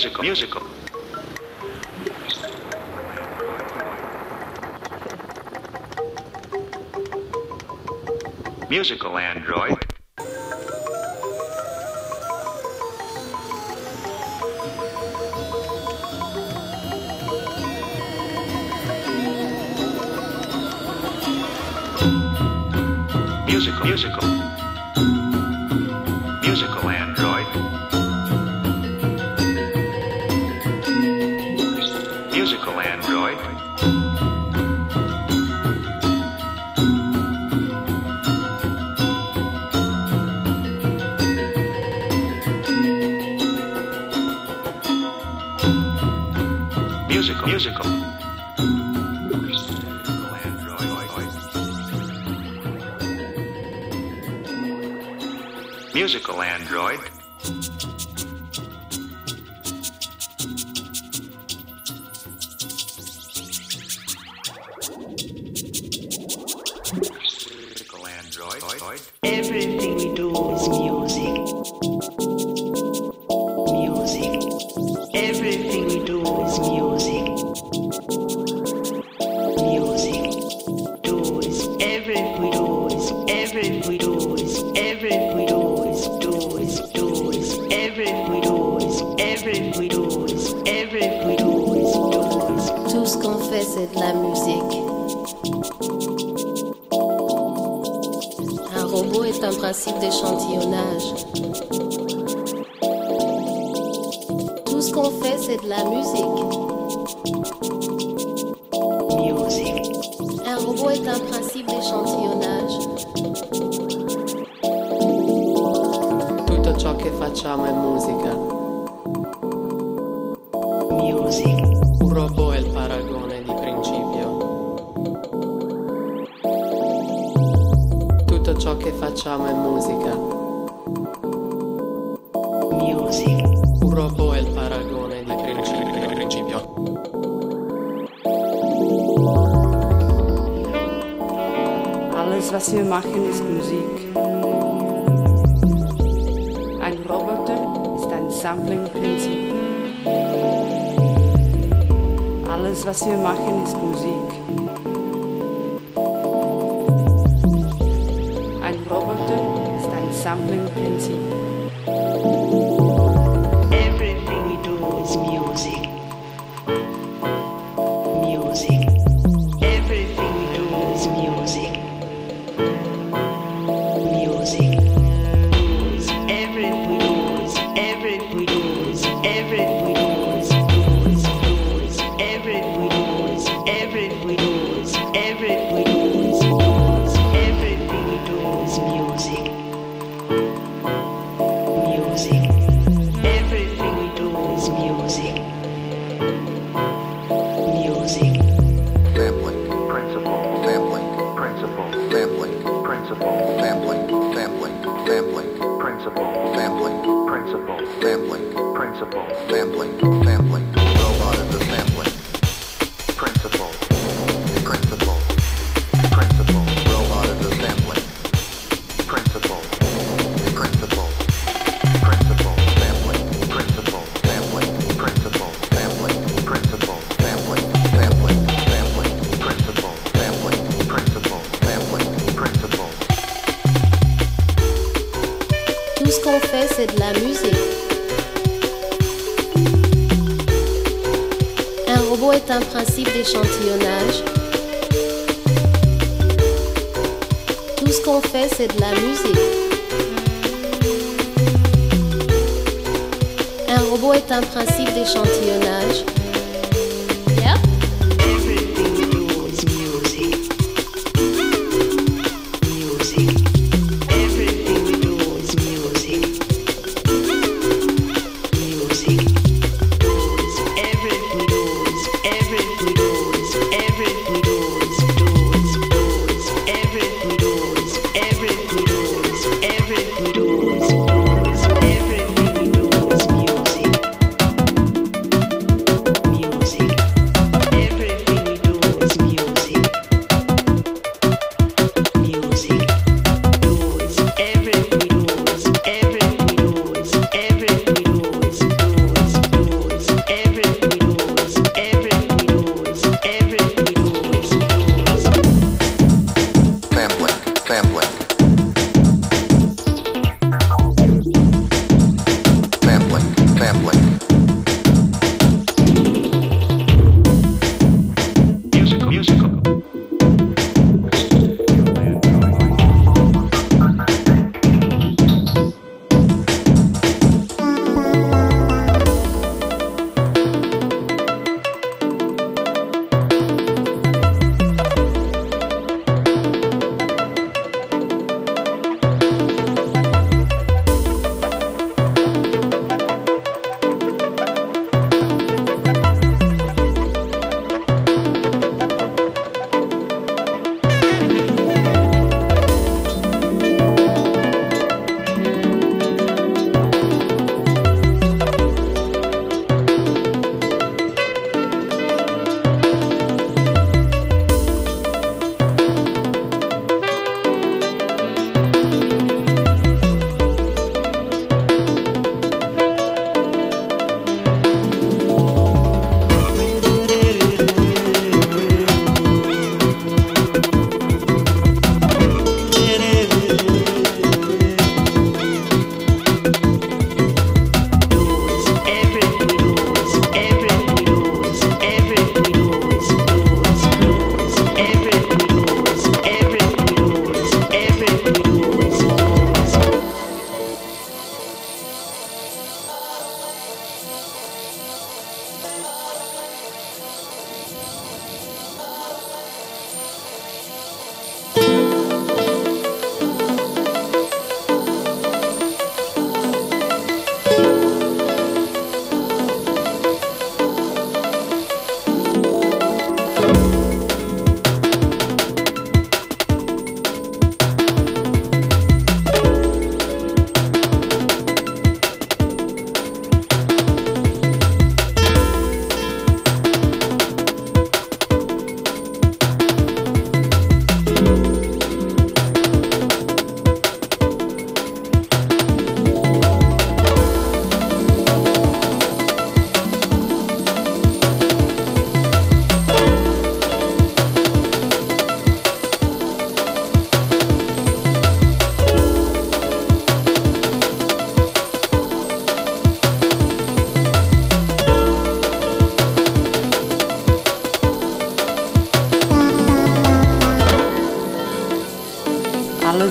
Musical, musical. Musical android.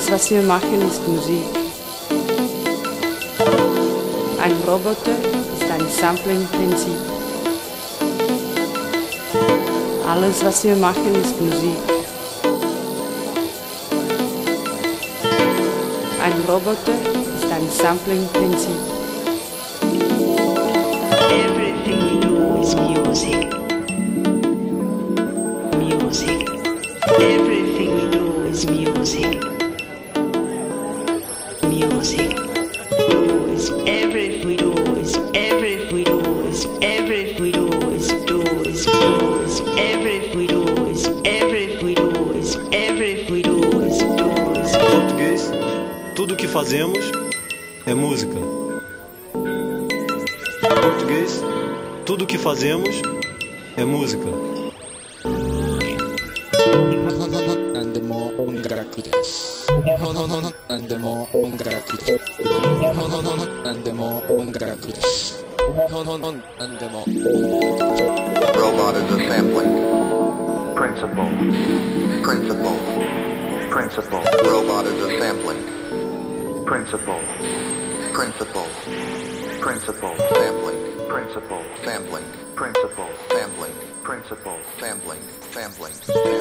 Alles, was wir machen, ist Musik. Ein Roboter ist ein Sampling-Prinzip. Alles, was wir machen, ist Musik. Ein Roboter ist ein Sampling-Prinzip. fazemos é música. Robot is a sampling. Principle. Principle. Principle. Robot is a sampling. Principle. Principle. Principle. Sampling. Principle. Sampling. Principle. Sampling. Principle. Sampling. Sampling. Sampling.